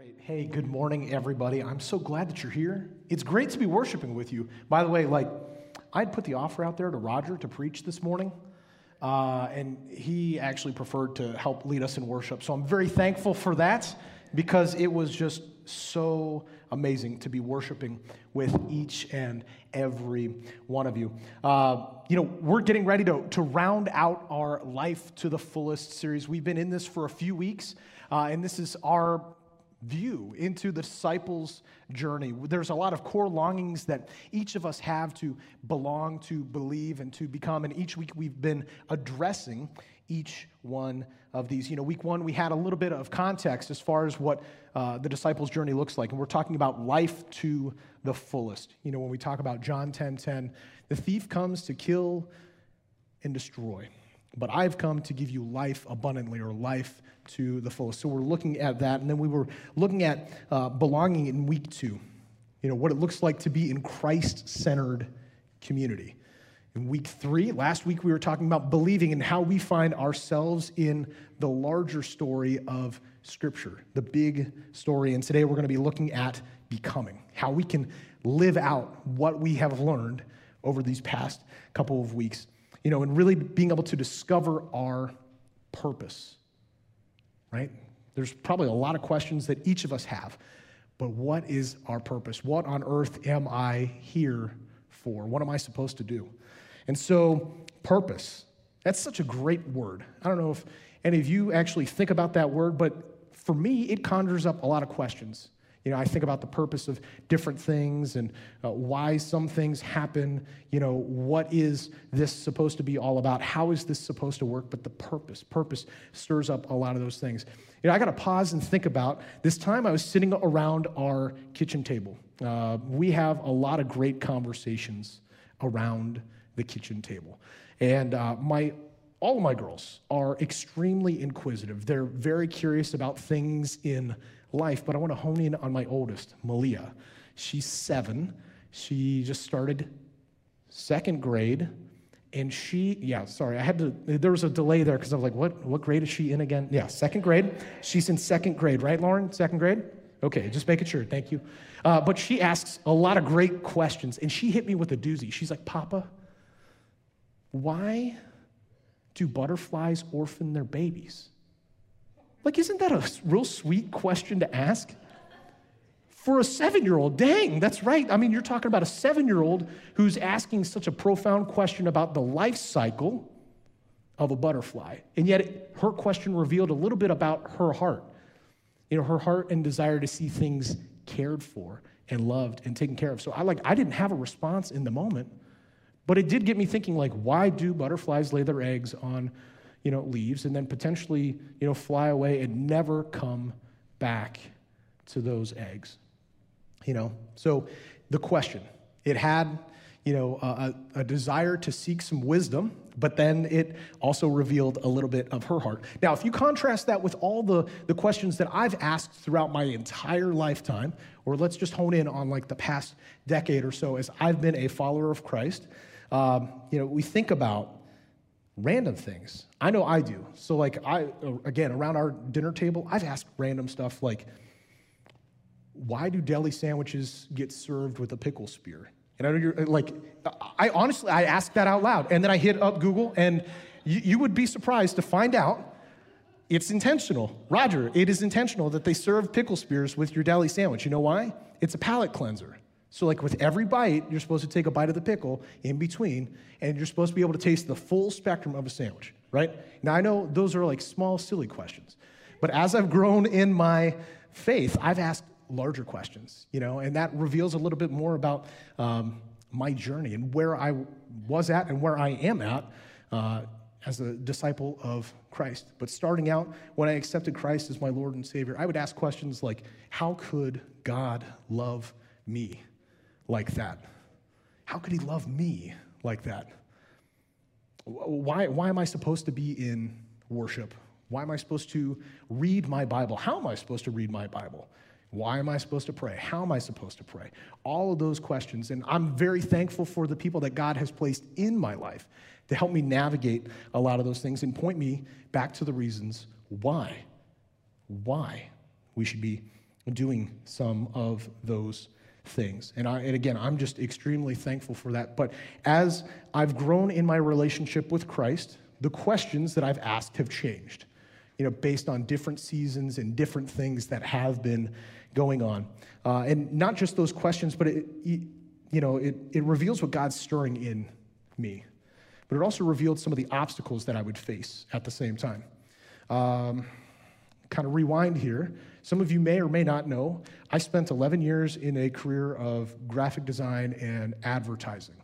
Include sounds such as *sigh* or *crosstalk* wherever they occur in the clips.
Great. Hey, good morning, everybody. I'm so glad that you're here. It's great to be worshiping with you. By the way, like, I'd put the offer out there to Roger to preach this morning, uh, and he actually preferred to help lead us in worship. So I'm very thankful for that because it was just so amazing to be worshiping with each and every one of you. Uh, you know, we're getting ready to, to round out our Life to the Fullest series. We've been in this for a few weeks, uh, and this is our view into the disciples' journey. There's a lot of core longings that each of us have to belong, to believe, and to become. And each week we've been addressing each one of these. You know, week one, we had a little bit of context as far as what uh, the disciples' journey looks like. And we're talking about life to the fullest. You know, when we talk about John 10 10, the thief comes to kill and destroy. But I've come to give you life abundantly or life to the fullest. So we're looking at that. And then we were looking at uh, belonging in week two, you know, what it looks like to be in Christ centered community. In week three, last week we were talking about believing and how we find ourselves in the larger story of Scripture, the big story. And today we're going to be looking at becoming, how we can live out what we have learned over these past couple of weeks you know, and really being able to discover our purpose, right? There's probably a lot of questions that each of us have, but what is our purpose? What on earth am I here for? What am I supposed to do? And so, purpose, that's such a great word. I don't know if any of you actually think about that word, but for me, it conjures up a lot of questions. You know, I think about the purpose of different things and uh, why some things happen. You know, what is this supposed to be all about? How is this supposed to work? But the purpose, purpose stirs up a lot of those things. You know, I got to pause and think about this time I was sitting around our kitchen table. Uh, we have a lot of great conversations around the kitchen table. And uh, my all of my girls are extremely inquisitive. They're very curious about things in life, but I want to hone in on my oldest, Malia. She's seven. She just started second grade. And she, yeah, sorry, I had to, there was a delay there because I was like, what, what grade is she in again? Yeah, second grade. She's in second grade, right, Lauren? Second grade? Okay, just making sure. Thank you. Uh, but she asks a lot of great questions, and she hit me with a doozy. She's like, Papa, why do butterflies orphan their babies? Like, isn't that a real sweet question to ask? For a seven year old, dang, that's right. I mean, you're talking about a seven year old who's asking such a profound question about the life cycle of a butterfly. And yet, it, her question revealed a little bit about her heart. You know, her heart and desire to see things cared for and loved and taken care of. So I like I didn't have a response in the moment, but it did get me thinking like why do butterflies lay their eggs on you know, leaves and then potentially, you know, fly away and never come back to those eggs. You know, so the question, it had, you know, a, a, desire to seek some wisdom, but then it also revealed a little bit of her heart. Now, if you contrast that with all the, the questions that I've asked throughout my entire lifetime, or let's just hone in on like the past decade or so as I've been a follower of Christ, um, you know, we think about random things. I know I do. So, like, I, again, around our dinner table, I've asked random stuff like, why do deli sandwiches get served with a pickle spear? And I know you're like, I honestly, I asked that out loud. And then I hit up Google, and you, you would be surprised to find out it's intentional. Roger, it is intentional that they serve pickle spears with your deli sandwich. You know why? It's a palate cleanser. So, like with every bite, you're supposed to take a bite of the pickle in between, and you're supposed to be able to taste the full spectrum of a sandwich, right? Now, I know those are like small, silly questions, but as I've grown in my faith, I've asked larger questions, you know, and that reveals a little bit more about um, my journey and where I was at and where I am at uh, as a disciple of Christ. But starting out, when I accepted Christ as my Lord and Savior, I would ask questions like, How could God love me? Like that? How could he love me like that? Why, why am I supposed to be in worship? Why am I supposed to read my Bible? How am I supposed to read my Bible? Why am I supposed to pray? How am I supposed to pray? All of those questions. And I'm very thankful for the people that God has placed in my life to help me navigate a lot of those things and point me back to the reasons why, why we should be doing some of those things. And, I, and again, I'm just extremely thankful for that. But as I've grown in my relationship with Christ, the questions that I've asked have changed, you know, based on different seasons and different things that have been going on. Uh, and not just those questions, but it, you know, it, it reveals what God's stirring in me. But it also revealed some of the obstacles that I would face at the same time. Um, kind of rewind here. Some of you may or may not know, I spent 11 years in a career of graphic design and advertising.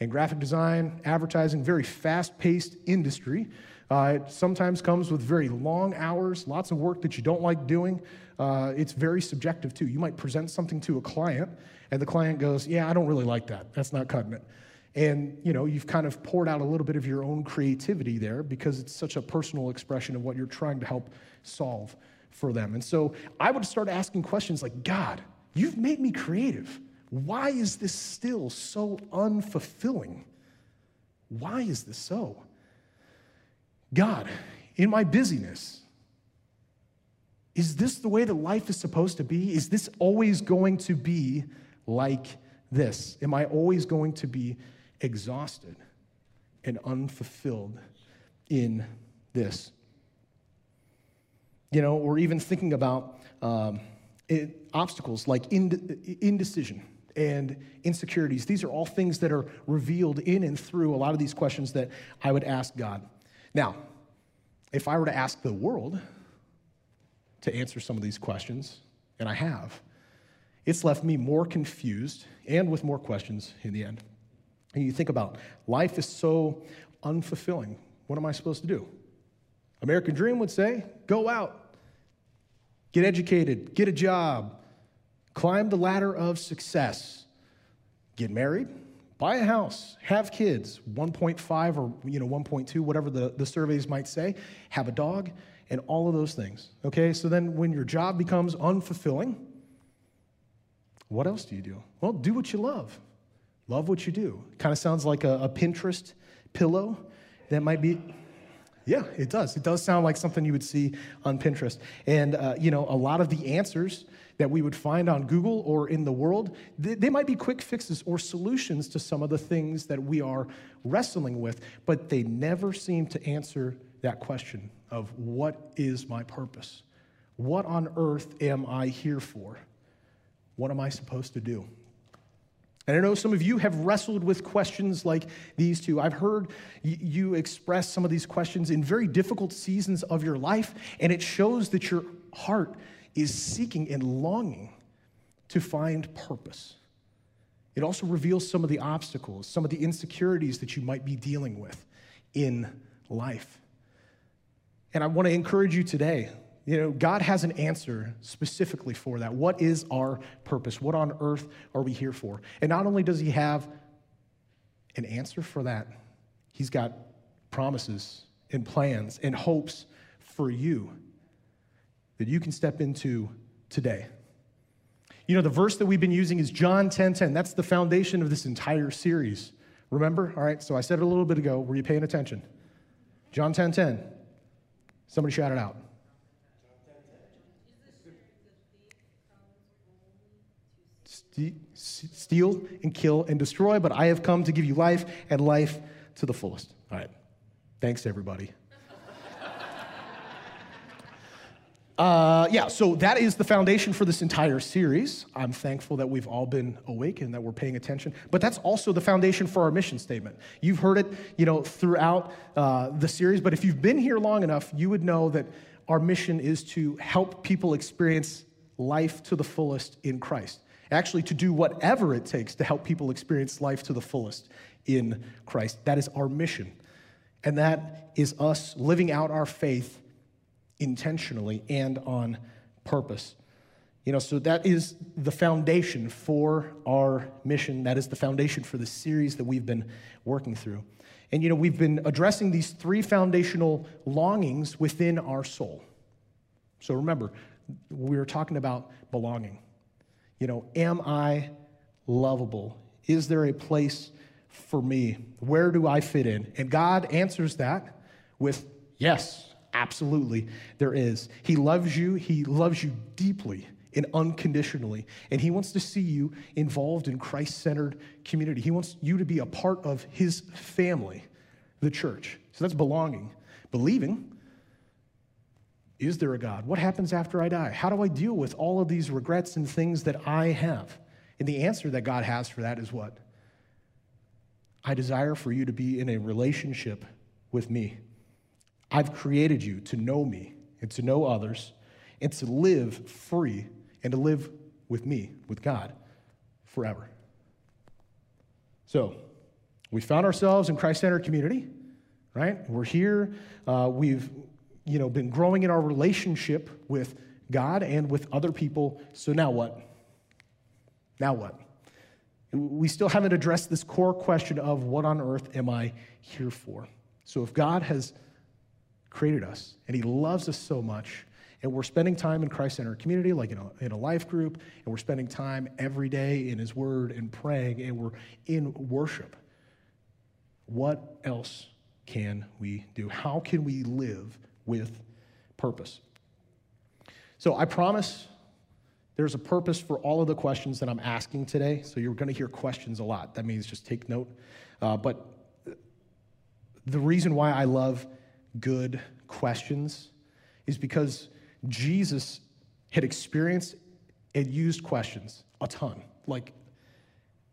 And graphic design, advertising, very fast paced industry. Uh, it sometimes comes with very long hours, lots of work that you don't like doing. Uh, it's very subjective too. You might present something to a client, and the client goes, "Yeah, I don't really like that. That's not cutting it." And you know, you've kind of poured out a little bit of your own creativity there because it's such a personal expression of what you're trying to help solve for them. And so I would start asking questions like, God, you've made me creative. Why is this still so unfulfilling? Why is this so? God, in my busyness, is this the way that life is supposed to be? Is this always going to be like this? Am I always going to be exhausted and unfulfilled in this? you know, or even thinking about um, it, obstacles like ind- indecision and insecurities. These are all things that are revealed in and through a lot of these questions that I would ask God. Now, if I were to ask the world to answer some of these questions, and I have, it's left me more confused and with more questions in the end. And you think about life is so unfulfilling. What am I supposed to do? American Dream would say, go out, get educated, get a job, climb the ladder of success, get married, buy a house, have kids, 1.5 or you know 1.2, whatever the, the surveys might say, have a dog, and all of those things. Okay, so then when your job becomes unfulfilling, what else do you do? Well, do what you love. Love what you do. Kind of sounds like a, a Pinterest pillow that might be yeah, it does. It does sound like something you would see on Pinterest. And, uh, you know, a lot of the answers that we would find on Google or in the world, they, they, might be quick fixes or solutions to some of the things that we are wrestling with, but they never seem to answer that question of what is my purpose? What on earth am I here for? What am I supposed to do? And I know some of you have wrestled with questions like these two. I've heard you express some of these questions in very difficult seasons of your life, and it shows that your heart is seeking and longing to find purpose. It also reveals some of the obstacles, some of the insecurities that you might be dealing with in life. And I want to encourage you today you know, God has an answer specifically for that. What is our purpose? What on earth are we here for? And not only does He have an answer for that, He's got promises and plans and hopes for you that you can step into today. You know, the verse that we've been using is John 10 10. That's the foundation of this entire series. Remember? All right, so I said it a little bit ago. Were you paying attention? John 10 10. Somebody shout it out. Steal and kill and destroy, but I have come to give you life and life to the fullest. All right. Thanks, everybody. *laughs* Uh, yeah, so that is the foundation for this entire series. I'm thankful that we've all been awake and that we're paying attention. But that's also the foundation for our mission statement. You've heard it, you know, throughout uh, the series. But if you've been here long enough, you would know that our mission is to help people experience life to the fullest in Christ actually to do whatever it takes to help people experience life to the fullest in Christ. That is our mission. And that is us living out our faith intentionally and on purpose. You know, so that is the foundation for our mission. That is the foundation for the series that we've been working through. And, you know, we've been addressing these three foundational longings within our soul. So remember, we were talking about belonging. You know, am I lovable? Is there a place for me? Where do I fit in? And God answers that with yes, absolutely, there is. He loves you, He loves you deeply, and unconditionally. And He wants to see you involved in Christ centered community. He wants you to be a part of His family, the church. So that's belonging. Believing. Is there a God? What happens after I die? How do I deal with all of these regrets and things that I have? And the answer that God has for that is what? I desire for you to be in a relationship with me. I've created you to know me and to know others and to live free and to live with me, with God, forever. So, we found ourselves in Christ Center community, right? We're here. Uh, we've, you know, been growing in our relationship with God and with other people. So now what? Now what? We still haven't addressed this core question of what on earth am I here for? So if God has created us and He loves us so much, and we're spending time in Christ Center community, like in a, in a life group, and we're spending time every day in His Word and praying, and we're in worship, what else can we do? How can we live with purpose? So I promise there's a purpose for all of the questions that I'm asking today. So you're going to hear questions a lot. That means just take note. Uh, but the reason why I love good questions is because Jesus had experienced and used questions a ton, like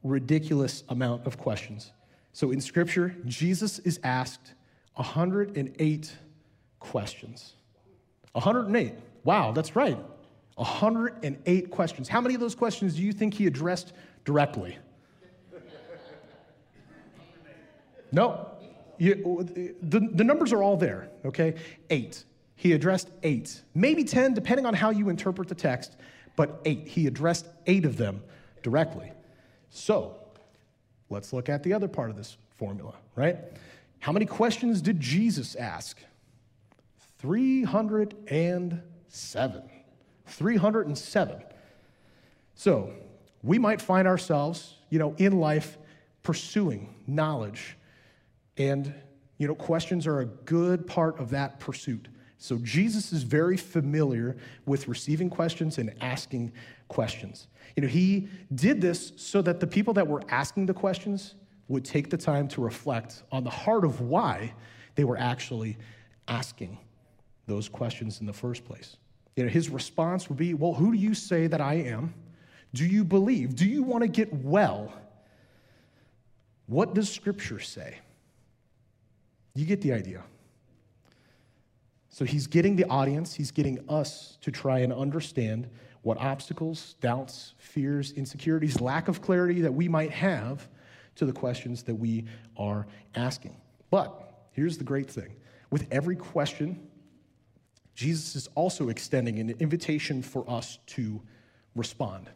ridiculous amount of questions. So in scripture, Jesus is asked 108 questions. 108. Wow, that's right. 108 questions. How many of those questions do you think he addressed directly? No. You, the, the numbers are all there, okay? Eight. He addressed eight, maybe 10, depending on how you interpret the text, but eight. He addressed eight of them directly. So, let's look at the other part of this formula, right? How many questions did Jesus ask? 307. 307. So we might find ourselves, you know, in life pursuing knowledge. And, you know, questions are a good part of that pursuit. So Jesus is very familiar with receiving questions and asking questions. You know, he did this so that the people that were asking the questions would take the time to reflect on the heart of why they were actually asking those questions in the first place. You know, his response would be, Well, who do you say that I am? Do you believe? Do you want to get well? What does Scripture say? You get the idea. So he's getting the audience, he's getting us to try and understand what obstacles, doubts, fears, insecurities, lack of clarity that we might have to the questions that we are asking. But here's the great thing with every question Jesus is also extending an invitation for us to respond.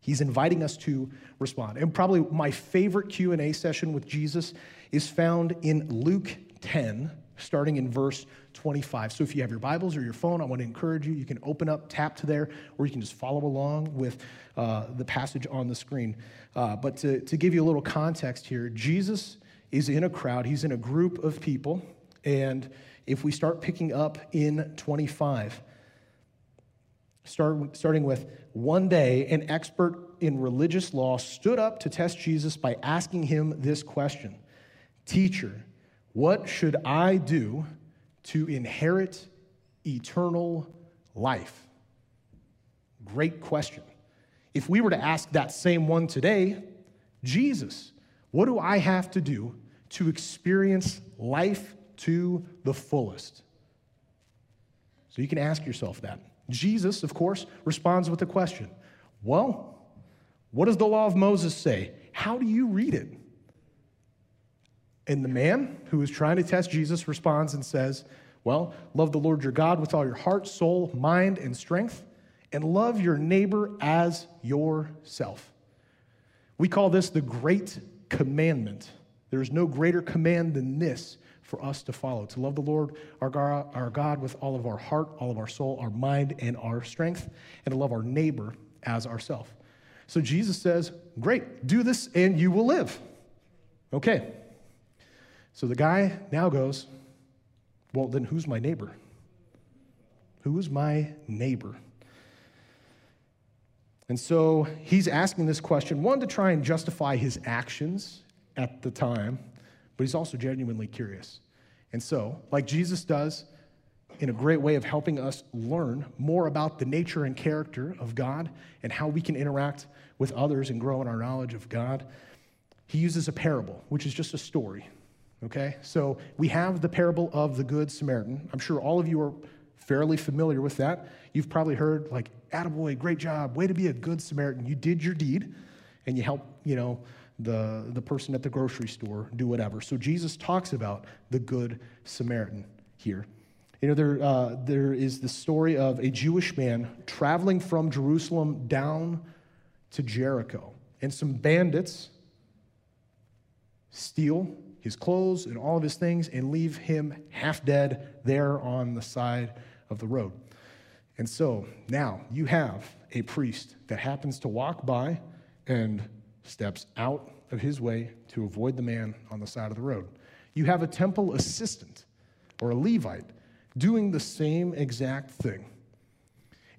He's inviting us to respond. And probably my favorite Q&A session with Jesus is found in Luke 10, starting in verse 25. So if you have your Bibles or your phone, I want to encourage you, you can open up, tap to there, or you can just follow along with uh, the passage on the screen. Uh, but to, to give you a little context here, Jesus is in a crowd, he's in a group of people, and if we start picking up in 25, start, starting with one day, an expert in religious law stood up to test Jesus by asking him this question Teacher, what should I do to inherit eternal life? Great question. If we were to ask that same one today, Jesus, what do I have to do to experience life to the fullest. So you can ask yourself that. Jesus, of course, responds with a question Well, what does the law of Moses say? How do you read it? And the man who is trying to test Jesus responds and says, Well, love the Lord your God with all your heart, soul, mind, and strength, and love your neighbor as yourself. We call this the Great Commandment. There's no greater command than this for us to follow to love the Lord our God, our God with all of our heart, all of our soul, our mind, and our strength, and to love our neighbor as ourself. So Jesus says, Great, do this and you will live. Okay. So the guy now goes, Well, then who's my neighbor? Who is my neighbor? And so he's asking this question, one, to try and justify his actions at the time, but he's also genuinely curious. And so, like Jesus does, in a great way of helping us learn more about the nature and character of God and how we can interact with others and grow in our knowledge of God, he uses a parable, which is just a story. Okay? So we have the parable of the Good Samaritan. I'm sure all of you are fairly familiar with that. You've probably heard, like, attaboy, great job, way to be a good Samaritan. You did your deed and you helped, you know, the, the person at the grocery store do whatever. So Jesus talks about the Good Samaritan here. You know, there, uh, there is the story of a Jewish man traveling from Jerusalem down to Jericho. And some bandits steal his clothes and all of his things and leave him half dead there on the side of the road. And so now you have a priest that happens to walk by and steps out of his way to avoid the man on the side of the road. You have a temple assistant or a Levite doing the same exact thing.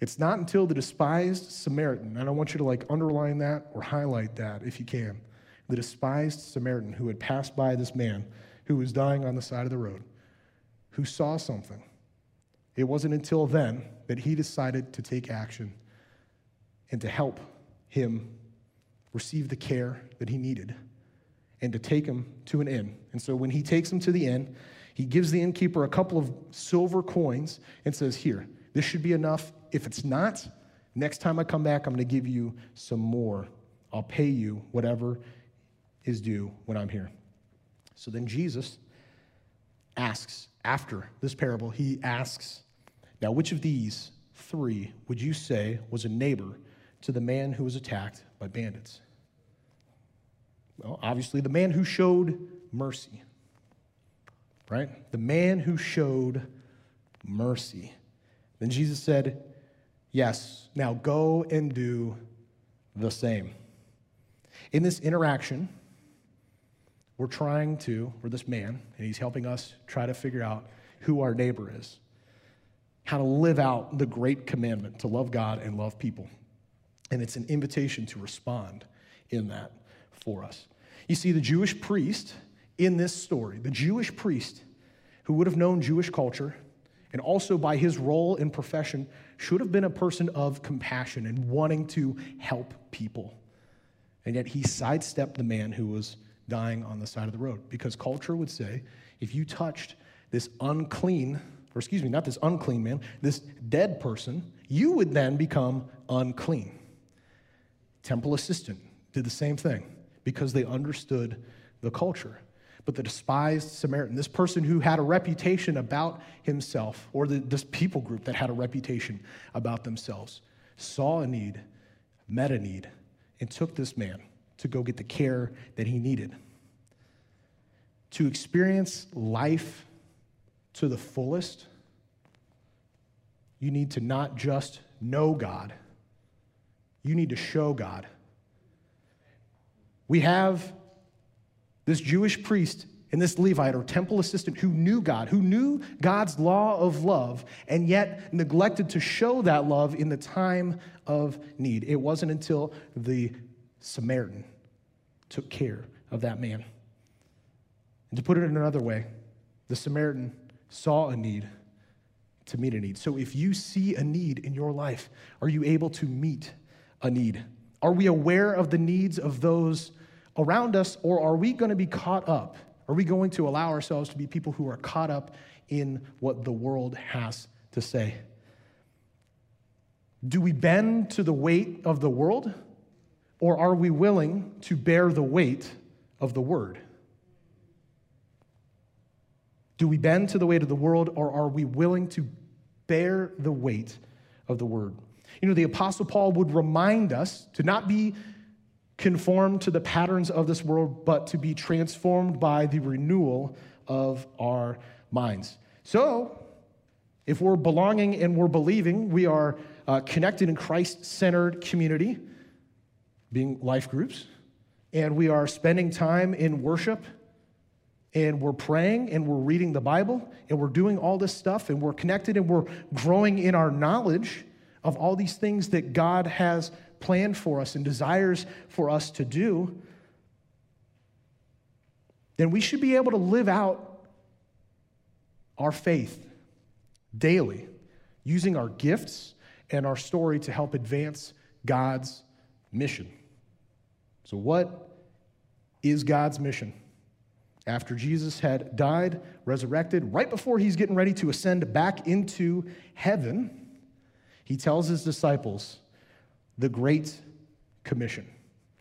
It's not until the despised Samaritan, and I want you to like underline that or highlight that if you can. The despised Samaritan who had passed by this man who was dying on the side of the road, who saw something. It wasn't until then that he decided to take action and to help him receive the care that he needed and to take him to an inn. And so when he takes him to the inn, he gives the innkeeper a couple of silver coins and says, Here, this should be enough. If it's not, next time I come back, I'm going to give you some more. I'll pay you whatever is due when I'm here. So then Jesus asks, after this parable, he asks, Now, which of these three would you say was a neighbor to the man who was attacked by bandits? Well, obviously, the man who showed mercy, right? The man who showed mercy. Then Jesus said, Yes, now go and do the same. In this interaction, we're trying to, we're this man, and he's helping us try to figure out who our neighbor is, how to live out the great commandment to love God and love people. And it's an invitation to respond in that for us. You see, the Jewish priest in this story, the Jewish priest who would have known Jewish culture, and also by his role and profession, should have been a person of compassion and wanting to help people. And yet he sidestepped the man who was dying on the side of the road because culture would say if you touched this unclean, or excuse me, not this unclean man, this dead person, you would then become unclean. Temple assistant did the same thing because they understood the culture. But the despised Samaritan, this person who had a reputation about himself, or the, this people group that had a reputation about themselves, saw a need, met a need, and took this man to go get the care that he needed. To experience life to the fullest, you need to not just know God, you need to show God. We have this Jewish priest and this Levite or temple assistant who knew God, who knew God's law of love, and yet neglected to show that love in the time of need. It wasn't until the Samaritan took care of that man. And to put it in another way, the Samaritan saw a need to meet a need. So if you see a need in your life, are you able to meet a need? Are we aware of the needs of those around us, or are we going to be caught up? Are we going to allow ourselves to be people who are caught up in what the world has to say? Do we bend to the weight of the world? Or are we willing to bear the weight of the word? Do we bend to the weight of the world, or are we willing to bear the weight of the word? You know, the Apostle Paul would remind us to not be conformed to the patterns of this world, but to be transformed by the renewal of our minds. So, if we're belonging and we're believing, we are uh, connected in Christ centered community being life groups, and we are spending time in worship, and we're praying, and we're reading the Bible, and we're doing all this stuff, and we're connected, and we're growing in our knowledge of all these things that God has planned for us and desires for us to do, then we should be able to live out our faith daily, using our gifts and our story to help advance God's mission. So, what is God's mission? After Jesus had died, resurrected, right before he's getting ready to ascend back into heaven, he tells his disciples the Great Commission,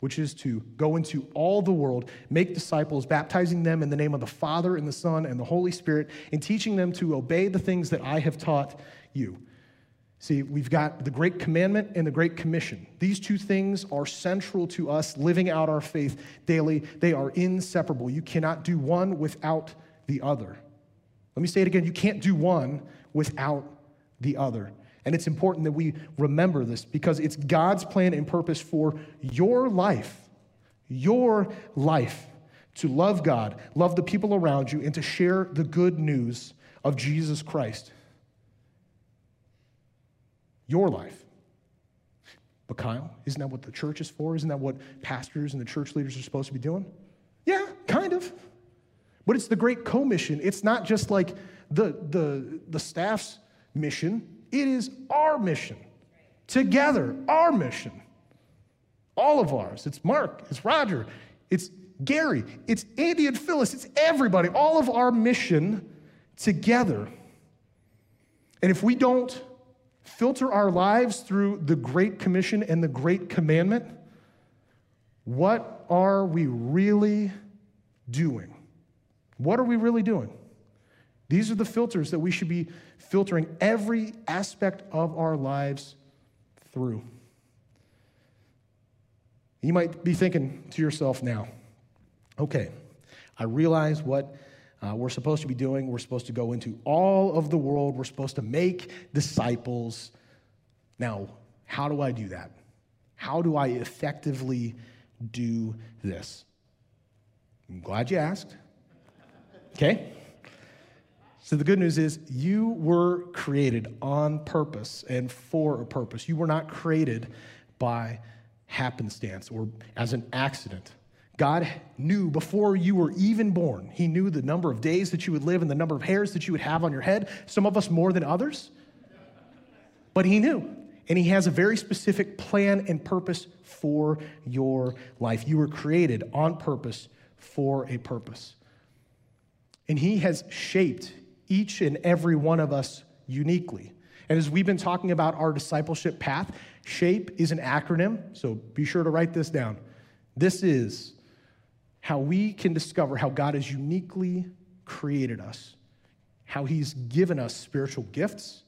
which is to go into all the world, make disciples, baptizing them in the name of the Father and the Son and the Holy Spirit, and teaching them to obey the things that I have taught you. See, we've got the Great Commandment and the Great Commission. These two things are central to us living out our faith daily. They are inseparable. You cannot do one without the other. Let me say it again you can't do one without the other. And it's important that we remember this because it's God's plan and purpose for your life, your life, to love God, love the people around you, and to share the good news of Jesus Christ your life. But Kyle, isn't that what the church is for? Isn't that what pastors and the church leaders are supposed to be doing? Yeah, kind of. But it's the great commission. It's not just like the, the, the staff's mission, it is our mission. Together, our mission. All of ours. It's Mark, it's Roger, it's Gary, it's Andy and Phyllis, it's everybody. All of our mission together. And if we don't filter our lives through the Great Commission and the Great Commandment, what are we really doing? What are we really doing? These are the filters that we should be filtering every aspect of our lives through. You might be thinking to yourself now, okay, I realize what uh, we're supposed to be doing. We're supposed to go into all of the world. We're supposed to make disciples. Now, how do I do that? How do I effectively do this? I'm glad you asked. Okay? So, the good news is you were created on purpose and for a purpose. You were not created by happenstance or as an accident. God knew before you were even born, He knew the number of days that you would live and the number of hairs that you would have on your head, some of us more than others. But He knew. And He has a very specific plan and purpose for your life. You were created on purpose for a purpose. And He has shaped each and every one of us uniquely. And as we've been talking about our discipleship path, SHAPE is an acronym, so be sure to write this down. This is how we can discover how God has uniquely created us, how He's given us spiritual gifts,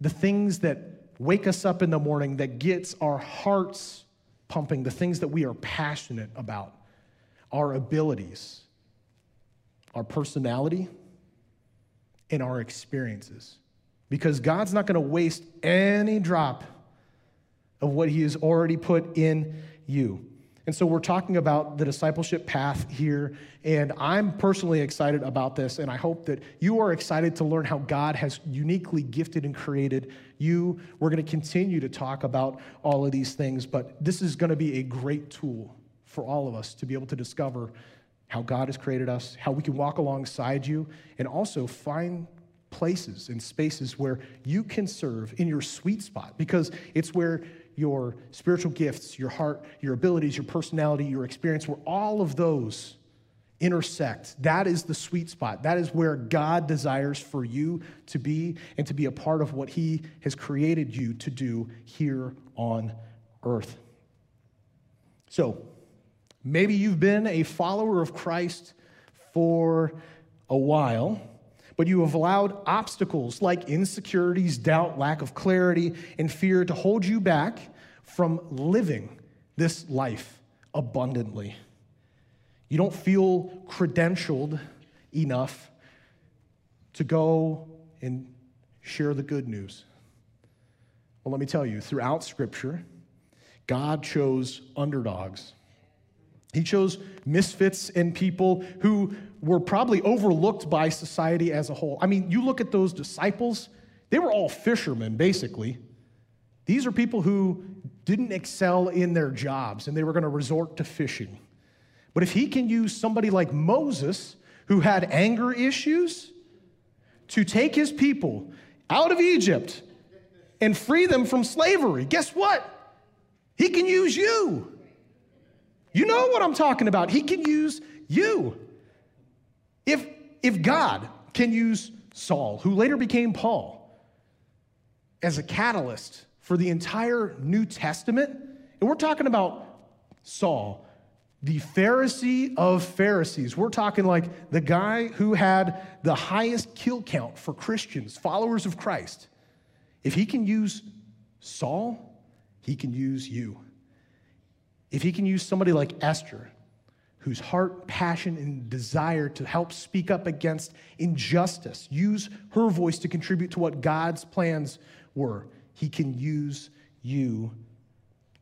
the things that wake us up in the morning, that gets our hearts pumping, the things that we are passionate about, our abilities, our personality, and our experiences. Because God's not going to waste any drop of what He has already put in you. And so we're talking about the discipleship path here, and I'm personally excited about this, and I hope that you are excited to learn how God has uniquely gifted and created you. We're going to continue to talk about all of these things, but this is going to be a great tool for all of us to be able to discover how God has created us, how we can walk alongside you, and also find places and spaces where you can serve in your sweet spot because it's where your spiritual gifts, your heart, your abilities, your personality, your experience, where all of those intersect. That is the sweet spot. That is where God desires for you to be and to be a part of what He has created you to do here on earth. So, maybe you've been a follower of Christ for a while but you have allowed obstacles like insecurities, doubt, lack of clarity, and fear to hold you back from living this life abundantly. You don't feel credentialed enough to go and share the good news. Well, let me tell you, throughout Scripture, God chose underdogs. He chose misfits and people who were probably overlooked by society as a whole. I mean, you look at those disciples, they were all fishermen, basically. These are people who didn't excel in their jobs and they were going to resort to fishing. But if he can use somebody like Moses, who had anger issues, to take his people out of Egypt and free them from slavery, guess what? He can use you. You know what I'm talking about. He can use you. If, if God can use Saul, who later became Paul, as a catalyst for the entire New Testament, and we're talking about Saul, the Pharisee of Pharisees. We're talking like the guy who had the highest kill count for Christians, followers of Christ. If he can use Saul, he can use you. If he can use somebody like Esther, whose heart, passion, and desire to help speak up against injustice, use her voice to contribute to what God's plans were, he can use you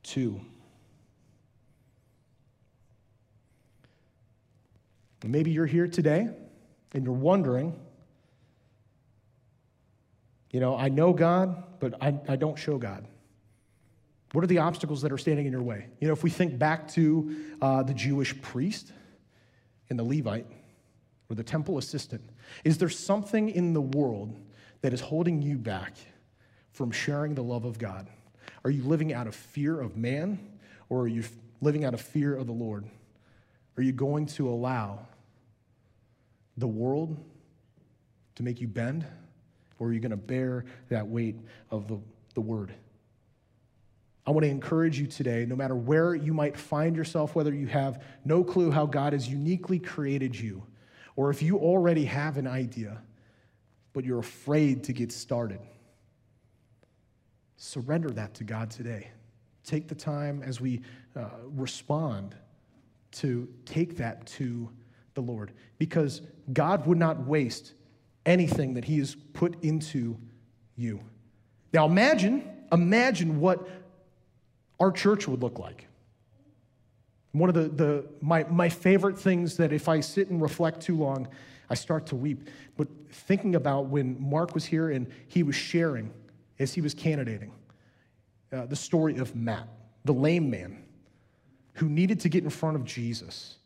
too. And maybe you're here today and you're wondering, you know, I know God, but I, I don't show God. What are the obstacles that are standing in your way? You know, if we think back to uh, the Jewish priest and the Levite or the temple assistant, is there something in the world that is holding you back from sharing the love of God? Are you living out of fear of man or are you living out of fear of the Lord? Are you going to allow the world to make you bend or are you going to bear that weight of the, the word? I want to encourage you today, no matter where you might find yourself, whether you have no clue how God has uniquely created you, or if you already have an idea, but you're afraid to get started, surrender that to God today. Take the time as we uh, respond to take that to the Lord, because God would not waste anything that He has put into you. Now imagine, imagine what our church would look like. One of the, the my, my favorite things that if I sit and reflect too long, I start to weep. But thinking about when Mark was here and he was sharing as he was candidating uh, the story of Matt, the lame man who needed to get in front of Jesus.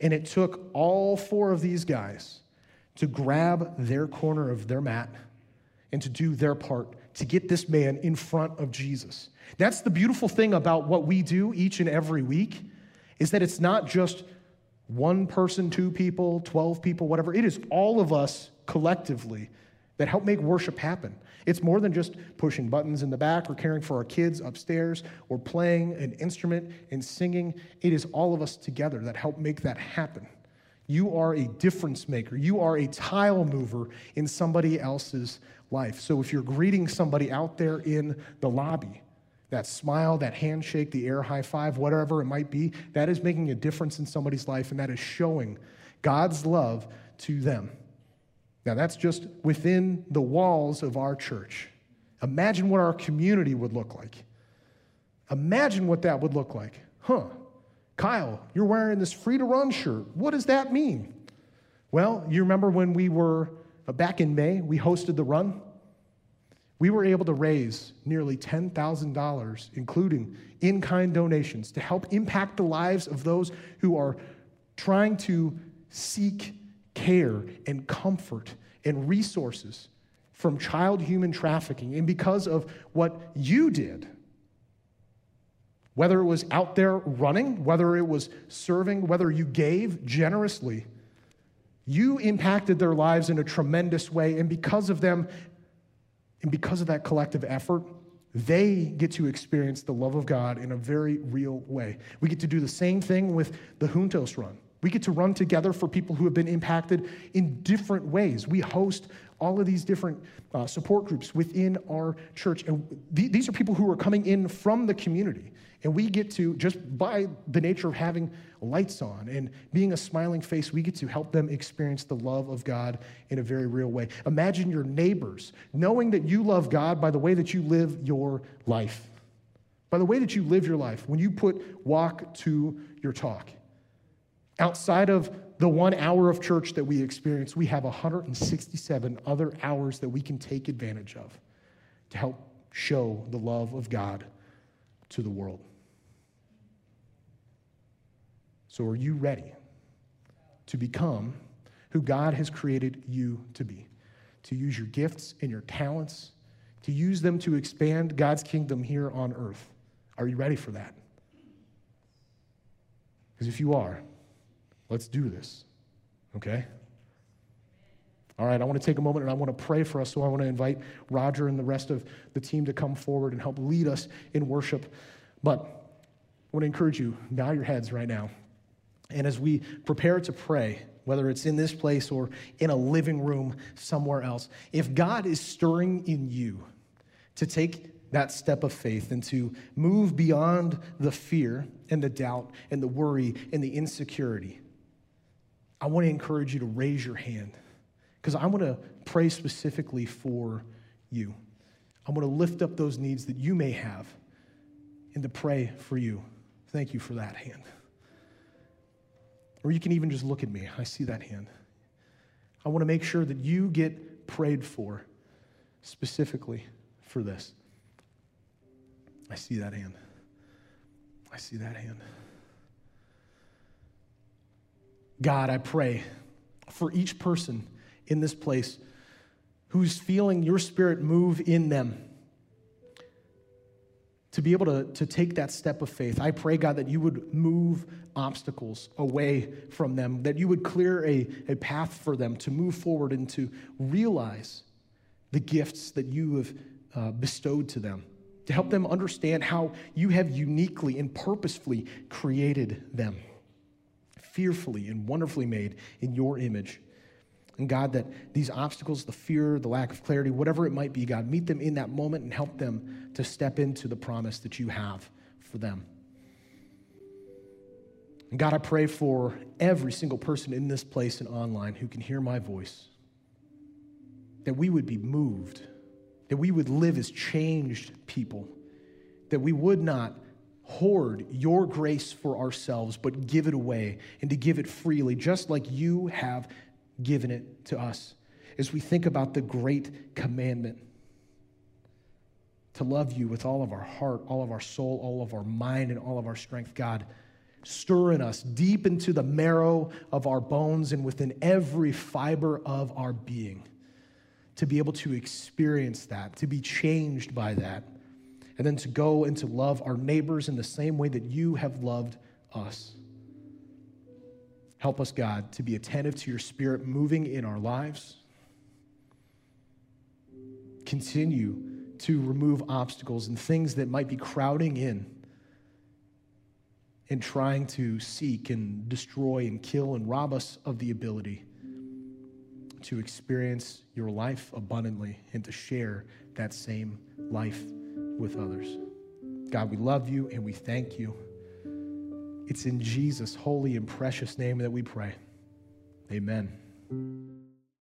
And it took all four of these guys to grab their corner of their mat and to do their part to get this man in front of Jesus. That's the beautiful thing about what we do each and every week is that it's not just one person, two people, 12 people, whatever. It is all of us collectively that help make worship happen. It's more than just pushing buttons in the back or caring for our kids upstairs or playing an instrument and singing. It is all of us together that help make that happen. You are a difference maker. You are a tile mover in somebody else's life. So if you're greeting somebody out there in the lobby, that smile, that handshake, the air high five, whatever it might be, that is making a difference in somebody's life and that is showing God's love to them. Now, that's just within the walls of our church. Imagine what our community would look like. Imagine what that would look like. Huh, Kyle, you're wearing this free to run shirt. What does that mean? Well, you remember when we were uh, back in May, we hosted the run? We were able to raise nearly $10,000, including in kind donations, to help impact the lives of those who are trying to seek care and comfort and resources from child human trafficking. And because of what you did, whether it was out there running, whether it was serving, whether you gave generously, you impacted their lives in a tremendous way. And because of them, and because of that collective effort, they get to experience the love of God in a very real way. We get to do the same thing with the Juntos Run. We get to run together for people who have been impacted in different ways. We host all of these different uh, support groups within our church. And th- these are people who are coming in from the community. And we get to, just by the nature of having lights on and being a smiling face, we get to help them experience the love of God in a very real way. Imagine your neighbors knowing that you love God by the way that you live your life, by the way that you live your life, when you put walk to your talk. Outside of the one hour of church that we experience, we have 167 other hours that we can take advantage of to help show the love of God to the world. So, are you ready to become who God has created you to be? To use your gifts and your talents, to use them to expand God's kingdom here on earth. Are you ready for that? Because if you are, let's do this, okay? All right, I want to take a moment and I want to pray for us. So I want to invite Roger and the rest of the team to come forward and help lead us in worship. But I want to encourage you, bow your heads right now. And as we prepare to pray, whether it's in this place or in a living room somewhere else, if God is stirring in you to take that step of faith and to move beyond the fear and the doubt and the worry and the insecurity, I want to encourage you to raise your hand because I want to pray specifically for you. I want to lift up those needs that you may have and to pray for you. Thank you for that hand. Or you can even just look at me. I see that hand. I want to make sure that you get prayed for specifically for this. I see that hand. I see that hand. God, I pray for each person in this place who's feeling your spirit move in them to be able to, to take that step of faith. I pray, God, that you would move obstacles away from them, that you would clear a, a path for them to move forward and to realize the gifts that you have uh, bestowed to them to help them understand how you have uniquely and purposefully created them, fearfully and wonderfully made in your image. And God, that these obstacles, the fear, the lack of clarity, whatever it might be, God, meet them in that moment and help them to step into the promise that you have for them. And God, I pray for every single person in this place and online who can hear my voice, that we would be moved that we would live as changed people, that we would not hoard your grace for ourselves, but give it away and to give it freely, just like you have given it to us. As we think about the great commandment to love you with all of our heart, all of our soul, all of our mind, and all of our strength, God, stir in us deep into the marrow of our bones and within every fiber of our being to be able to experience that, to be changed by that, and then to go and to love our neighbors in the same way that you have loved us. Help us, God, to be attentive to your spirit moving in our lives. Continue to remove obstacles and things that might be crowding in and trying to seek and destroy and kill and rob us of the ability to experience your life abundantly and to share that same life with others. God, we love you and we thank you. It's in Jesus' holy and precious name that we pray. Amen.